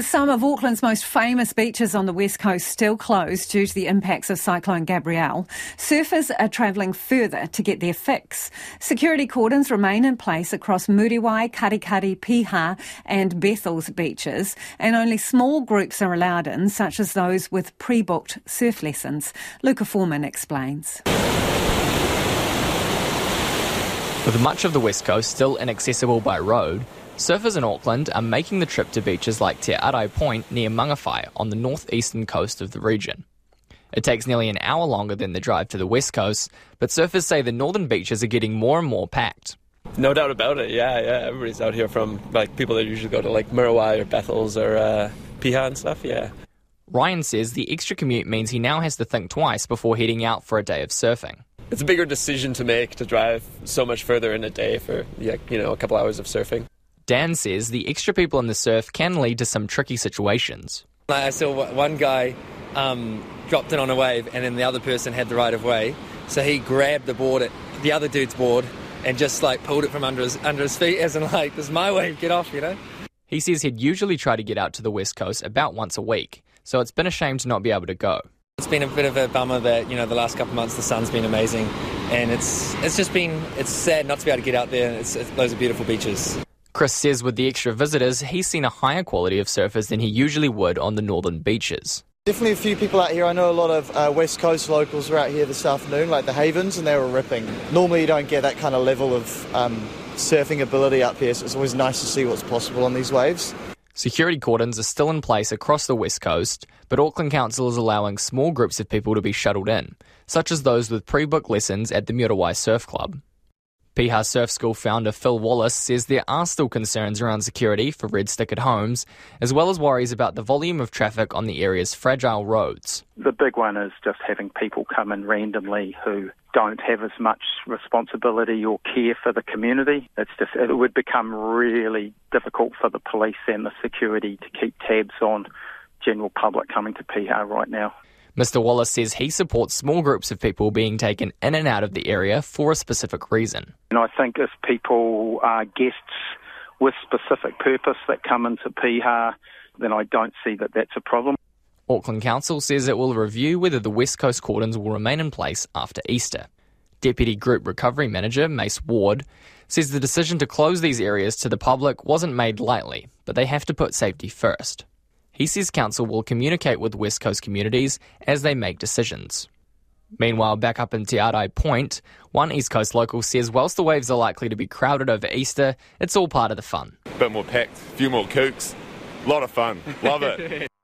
With some of Auckland's most famous beaches on the west coast still closed due to the impacts of Cyclone Gabrielle, surfers are travelling further to get their fix. Security cordons remain in place across Muriwai, Karekare, Piha and Bethells beaches, and only small groups are allowed in, such as those with pre-booked surf lessons. Luka Forman explains. With much of the west coast still inaccessible by road, Surfers in Auckland are making the trip to beaches like Te Arai Point near Mangawhai on the northeastern coast of the region. It takes nearly an hour longer than the drive to the west coast, but surfers say the northern beaches are getting more and more packed. No doubt about it. Yeah, yeah. Everybody's out here from like people that usually go to like Muriwai or Bethells or uh, Piha and stuff. Yeah. Ryan says the extra commute means he now has to think twice before heading out for a day of surfing. It's a bigger decision to make to drive so much further in a day for you know a couple hours of surfing. Dan says the extra people in the surf can lead to some tricky situations. I saw one guy um, dropped in on a wave, and then the other person had the right of way, so he grabbed the board, at the other dude's board, and just like pulled it from under his under his feet, as in like, "This is my wave, get off," you know. He says he'd usually try to get out to the west coast about once a week, so it's been a shame to not be able to go. It's been a bit of a bummer that you know the last couple of months the sun's been amazing, and it's it's just been it's sad not to be able to get out there. It's, it's those are beautiful beaches. Chris says with the extra visitors, he's seen a higher quality of surfers than he usually would on the northern beaches. Definitely a few people out here. I know a lot of uh, West Coast locals were out here this afternoon, like the Havens, and they were ripping. Normally, you don't get that kind of level of um, surfing ability up here, so it's always nice to see what's possible on these waves. Security cordons are still in place across the West Coast, but Auckland Council is allowing small groups of people to be shuttled in, such as those with pre booked lessons at the Muriwai Surf Club. Piha Surf School founder Phil Wallace says there are still concerns around security for red stickered homes, as well as worries about the volume of traffic on the area's fragile roads. The big one is just having people come in randomly who don't have as much responsibility or care for the community. It's just it would become really difficult for the police and the security to keep tabs on general public coming to Piha right now. Mr. Wallace says he supports small groups of people being taken in and out of the area for a specific reason. And I think if people are guests with specific purpose that come into Piha, then I don't see that that's a problem. Auckland Council says it will review whether the West Coast cordons will remain in place after Easter. Deputy Group Recovery Manager Mace Ward says the decision to close these areas to the public wasn't made lightly, but they have to put safety first. He says Council will communicate with West Coast communities as they make decisions. Meanwhile, back up in Te Arai Point, one East Coast local says whilst the waves are likely to be crowded over Easter, it's all part of the fun. A Bit more packed, a few more kooks, a lot of fun, love it.